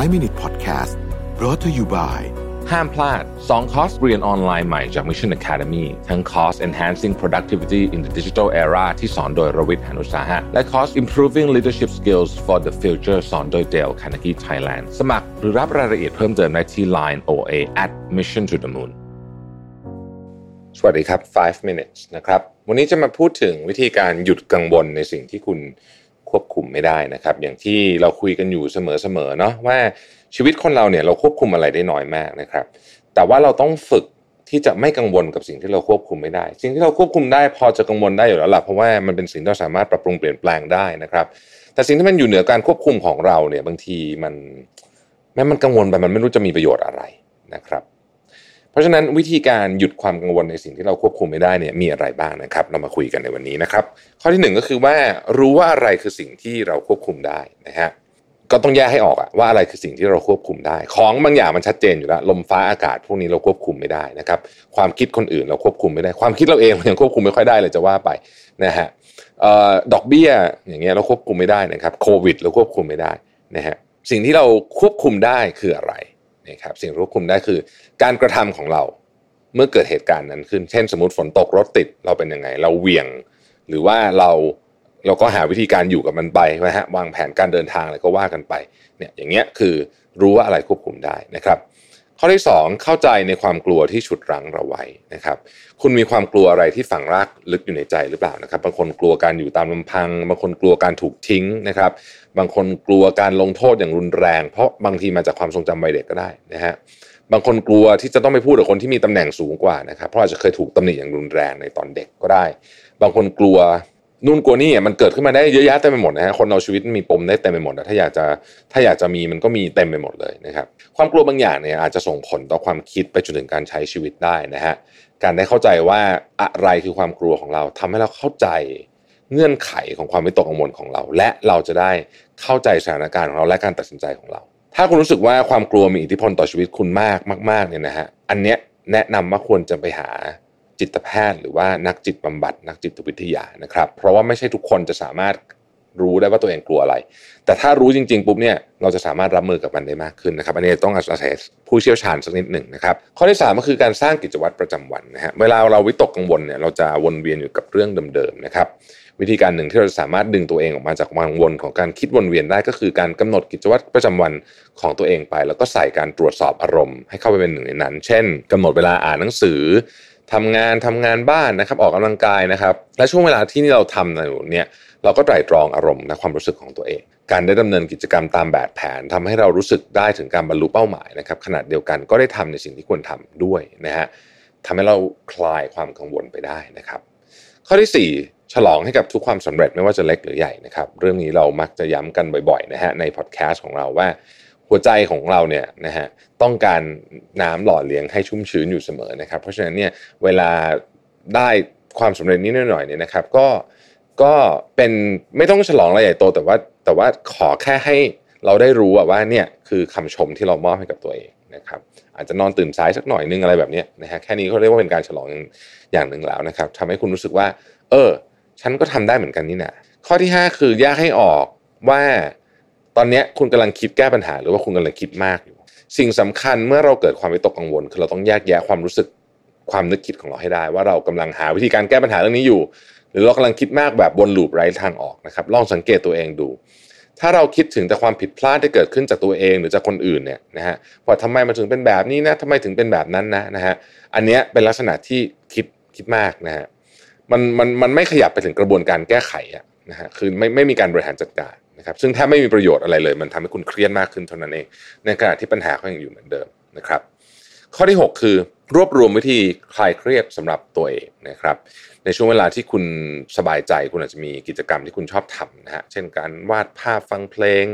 5 Minute Podcast brought to you by ห้ามพลาด 2 คอร์สเรียนออนไลน์ใหม่จาก Mission Academy ทั้งคอร์ส Enhancing Productivity in the Digital Era ที่สอนโดยรวิทย์หานุสาหะ และคอร์ส Improving Leadership Skills for the Future สอนโดย Dale Carnegie Thailand สมัครหรือรับรายละเอียดเพิ่มเติมได้ที่ Line OA at Mission to the Moon สวัสดีครับ 5 minutes นะครับ วันนี้จะมาพูดถึงวิธีการหยุดกังวลในสิ่งที่คุณ ควบคุมไม่ได้นะครับ อย่างที่เราคุยกันอยู่เสมอๆเนาะว่าชีวิตคนเราเนี่ยเราควบคุมอะไรได้น้อยมากนะครับ แต่ว่าเราต้องฝึกที่จะไม่กังวลกับสิ่งที่เราควบคุมไม่ได้ สิ่งที่เราควบคุมได้พอจะกังวลได้อยู่แล้วล่ะเพราะว่ามันเป็นสิ่งที่เราสามารถปรับปรุงเปลี่ยนแปลงได้นะครับ แต่สิ่งที่มันอยู่เหนือการควบคุมของเราเนี่ยบางทีมันแม้มันกังวลไปมันไม่รู้จะมีประโยชน์อะไรนะครับ เพราะฉะนั้นวิธีการหยุดความกังวลในสิ่งที่เราควบคุมไม่ได้เนี่ยมีอะไรบ้างนะครับ เรามาคุยกันในวันนี้นะครับ ข้อที่หนึ่งก็คือว่ารู้ว่าอะไรคือสิ่งที่เราควบคุมได้นะฮะก็ต้องแยกให้ออกอะว่าอะไรคือสิ่งที่เราควบคุมได้ ของบางอย่างมันชัดเจนอยู่แล้วลมฟ้าอากาศพวกนี้เราควบคุมไม่ได้นะครับ ความคิดคนอื่นเราควบคุมไม่ได้ ความคิดเราเองเรายังควบคุมไม่ค่อยได้เลยจะว่าไปนะฮะออดอกเบี้ยอย่างเงี้ยเราควบคุมไม่ได้นะครับโควิด เราควบคุมไม่ได้นะฮะสิ่งที่เราควบคุมได้คืออะไร นะครับสิ่งที่ควบคุมได้คือ การกระทำของเราเมื่อเกิดเหตุการณ์นั้นขึ้น เช่น สมมติฝนตกรถติดเราเป็นยังไง เราเหวี่ยง หรือว่าเราเราก็หาวิธีการอยู่กับมันไปนะฮะวางแผนการเดินทางอะไรก็ว่ากันไปเนี่ยอย่างเงี้ยคือรู้ว่าอะไรควบคุมได้นะครับ ข้อที่ 2 เข้าใจในความกลัวที่ฉุดรั้งเราไว้นะครับ คุณมีความกลัวอะไรที่ฝังรากลึกอยู่ในใจหรือเปล่านะครับ บางคนกลัวการอยู่ตามลำพัง บางคนกลัวการถูกทิ้งนะครับ บางคนกลัวการลงโทษอย่างรุนแรง เพราะบางทีมาจากความทรงจำวัยเด็กก็ได้นะฮะบางคนกลัวที่จะต้องไปพูดกับคนที่มีตำแหน่งสูงกว่านะครับ เพราะอาจจะเคยถูกตำหนิอย่างรุนแรงในตอนเด็กก็ได้ บางคนกลัว นู่นกลัวนี่มันเกิดขึ้นมาได้เยอะแยะเต็มไปหมดนะฮะคนเราชีวิตมีปมได้เต็มไปหมดนะถ้าอยากจะถ้าอยากจะมีมันก็มีเต็มไปหมดเลยนะครับความกลัวบางอย่างเนี่ยอาจจะส่งผลต่อความคิดไปจนถึงการใช้ชีวิตได้นะฮะการได้เข้าใจว่าอะไรคือความกลัวของเราทำให้เราเข้าใจเงื่อนไขของความวิตกกังวลของเรา และเราจะได้เข้าใจสถานการณ์ของเราและการตัดสินใจของเรา ถ้าคุณรู้สึกว่าความกลัวมีอิทธิพลต่อชีวิตคุณมากมากๆเนี่ยนะฮะอันเนี้ยแนะนำว่าควรจะไปหา จิตแพทย์ หรือว่านักจิตบำบัด นักจิตวิทยานะครับ เพราะว่าไม่ใช่ทุกคนจะสามารถรู้ได้ว่าตัวเองกลัวอะไร แต่ถ้ารู้จริง ๆ ปุ๊บเนี่ยเราจะสามารถรับมือกับมันได้มากขึ้นนะครับ อันนี้ต้องอาศัยผู้เชี่ยวชาญสักนิดหนึ่งนะครับ ข้อที่ 3 ก็คือการสร้างกิจวัตรประจำวันนะฮะ เวลาเราวิตกกังวลเนี่ยเราจะวนเวียนอยู่กับเรื่องเดิมๆนะครับ วิธีการหนึ่งที่เราจะสามารถดึงตัวเองออกมาจากวังวนของการคิดวนเวียนได้ก็คือการกำหนดกิจวัตรประจำวันของตัวเองไป แล้วก็ใส่การตรวจสอบอารมณ์ ให้เข้าไปเป็นหนึ่งในนั้น เช่นกำหนดเวลาอ่านหนังสือ ทำงานทำงานบ้านนะครับ ออกกำลังกายนะครับ และช่วงเวลาที่เราทำอยู่เนี่ยเราก็ไตร่ตรองอารมณ์และความรู้สึกของตัวเอง การได้ดำเนินกิจกรรมตามแบบแผนทำให้เรารู้สึกได้ถึงการบรรลุเป้าหมายนะครับขณะเดียวกันก็ได้ทำในสิ่งที่ควรทำด้วยนะฮะทำให้เราคลายความกังวลไปได้นะครับ ข้อที่ 4 ฉลองให้กับทุกความสำเร็จไม่ว่าจะเล็กหรือใหญ่นะครับ เรื่องนี้เรามักจะย้ำกันบ่อยๆนะฮะในพอดแคสต์ของเราว่า หัวใจของเราเนี่ยนะฮะต้องการน้ำหล่อเลี้ยงให้ชุ่มชื้นอยู่เสมอนะครับ เพราะฉะนั้นเนี่ยเวลาได้ความสำเร็จนิดหน่อยเนี่ยนะครับก็ก็เป็นไม่ต้องฉลองอะไรใหญ่โต แต่ว่าแต่ว่าขอแค่ให้เราได้รู้ว่าเนี่ยคือคำชมที่เรามอบให้กับตัวเองนะครับอาจจะนอนตื่นสายสักหน่อยนึงอะไรแบบนี้นะฮะแค่นี้ก็เรียกว่าเป็นการฉลองอย่างหนึ่งแล้วนะครับทำให้คุณรู้สึกว่า เออ ฉันก็ทำได้เหมือนกันนี่นะข้อที่ 5 คือแยกให้ออกว่า ตอนนี้คุณกำลังคิดแก้ปัญหา หรือว่าคุณกำลังคิดมากอยู่ สิ่งสำคัญเมื่อเราเกิดความวิตกกังวล คือเราต้องแยกแยะความรู้สึกความนึกคิดของเราให้ได้ ว่าเรากำลังหาวิธีการแก้ปัญหาเรื่องนี้อยู่ หรือเรากำลังคิดมากแบบวนลูปไร้ทางออกนะครับลองสังเกตตัวเองดู ถ้าเราคิดถึงแต่ความผิดพลาดที่เกิดขึ้นจากตัวเองหรือจากคนอื่นเนี่ยนะฮะว่าทำไมมันถึงเป็นแบบนี้นะทำไมถึงเป็นแบบนั้นนะนะฮะอันเนี้ยเป็นลักษณะที่คิดคิดมากนะฮะมันมันมันไม่ขยับไปถึงกระบวนการแก้ไขอะนะฮะคือไม่ไม่มีการบริหารจัดการ นะครับซึ่งแทบไม่มีประโยชน์อะไรเลย มันทำให้คุณเครียดมากขึ้นเท่านั้นเอง ในขณะที่ปัญหาเขายังอยู่เหมือนเดิมนะครับ ข้อที่ 6 คือ รวบรวมวิธีคลายเครียดสำหรับตัวเองนะครับ ในช่วงเวลาที่คุณสบายใจคุณอาจจะมีกิจกรรมที่คุณชอบทำนะฮะเช่นการวาดภาพฟังเพลง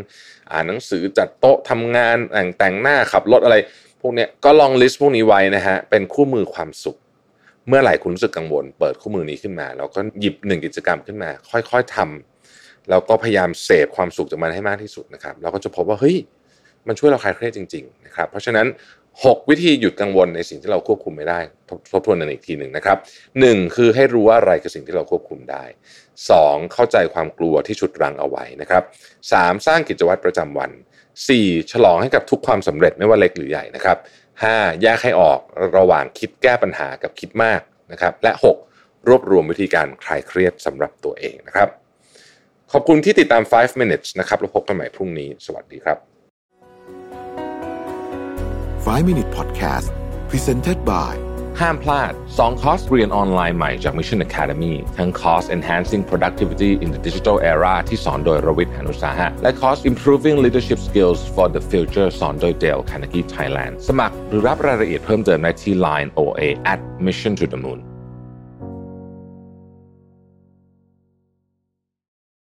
อ่านหนังสือจัดโต๊ะทำงานแต่งแต่งหน้าขับรถอะไร พวกเนี้ยก็ลองลิสต์พวกนี้ไว้นะฮะเป็นคู่มือความสุขเมื่อไหร่คุณรู้สึกกังวล เปิดคู่มือนี้ขึ้นมา แล้วก็หยิบหนึ่งกิจกรรมขึ้นมา ค่อยๆทำ แล้วก็พยายามเสพความสุขจากมันให้มากที่สุดนะครับเราก็จะพบว่าเฮ้ยมันช่วยเราคลายเครียดจริงๆนะครับเพราะฉะนั้น 6 วิธีหยุดกังวลในสิ่งที่เราควบคุมไม่ได้ทบทวนกันอีกทีหนึ่งนะครับหนึ่งคือให้รู้ว่าอะไรคือสิ่งที่เราควบคุมได้ 2. เข้าใจความกลัวที่ฉุดรังเอาไว้นะครับ 3. สร้างกิจวัตรประจำวัน 4. ฉลองให้กับทุกความสำเร็จไม่ว่าเล็กหรือใหญ่นะครับ 5. แยกให้ออกระหว่างคิดแก้ปัญหากับคิดมากนะครับและ 6. รวบรวมวิธีการคลายเครียดสำหรับตัวเองนะครับ ขอบคุณที่ติดตาม 5 minutes นะครับแล้วพบกันใหม่พรุ่งนี้ สวัสดีครับ 5 Minute Podcast Presented by ห้ามพลาด 2 คอร์สเรียนออนไลน์ใหม่จาก Mission Academy ทั้งคอร์ส Enhancing Productivity in the Digital Era ที่สอนโดยรวิทย์หานุสาหะ และคอร์ส Improving Leadership Skills for the Future สอนโดย Dale Carnegie Thailand สมัครหรือรับรายละเอียดเพิ่มเติมได้ที่ Line OA at Mission to the Moon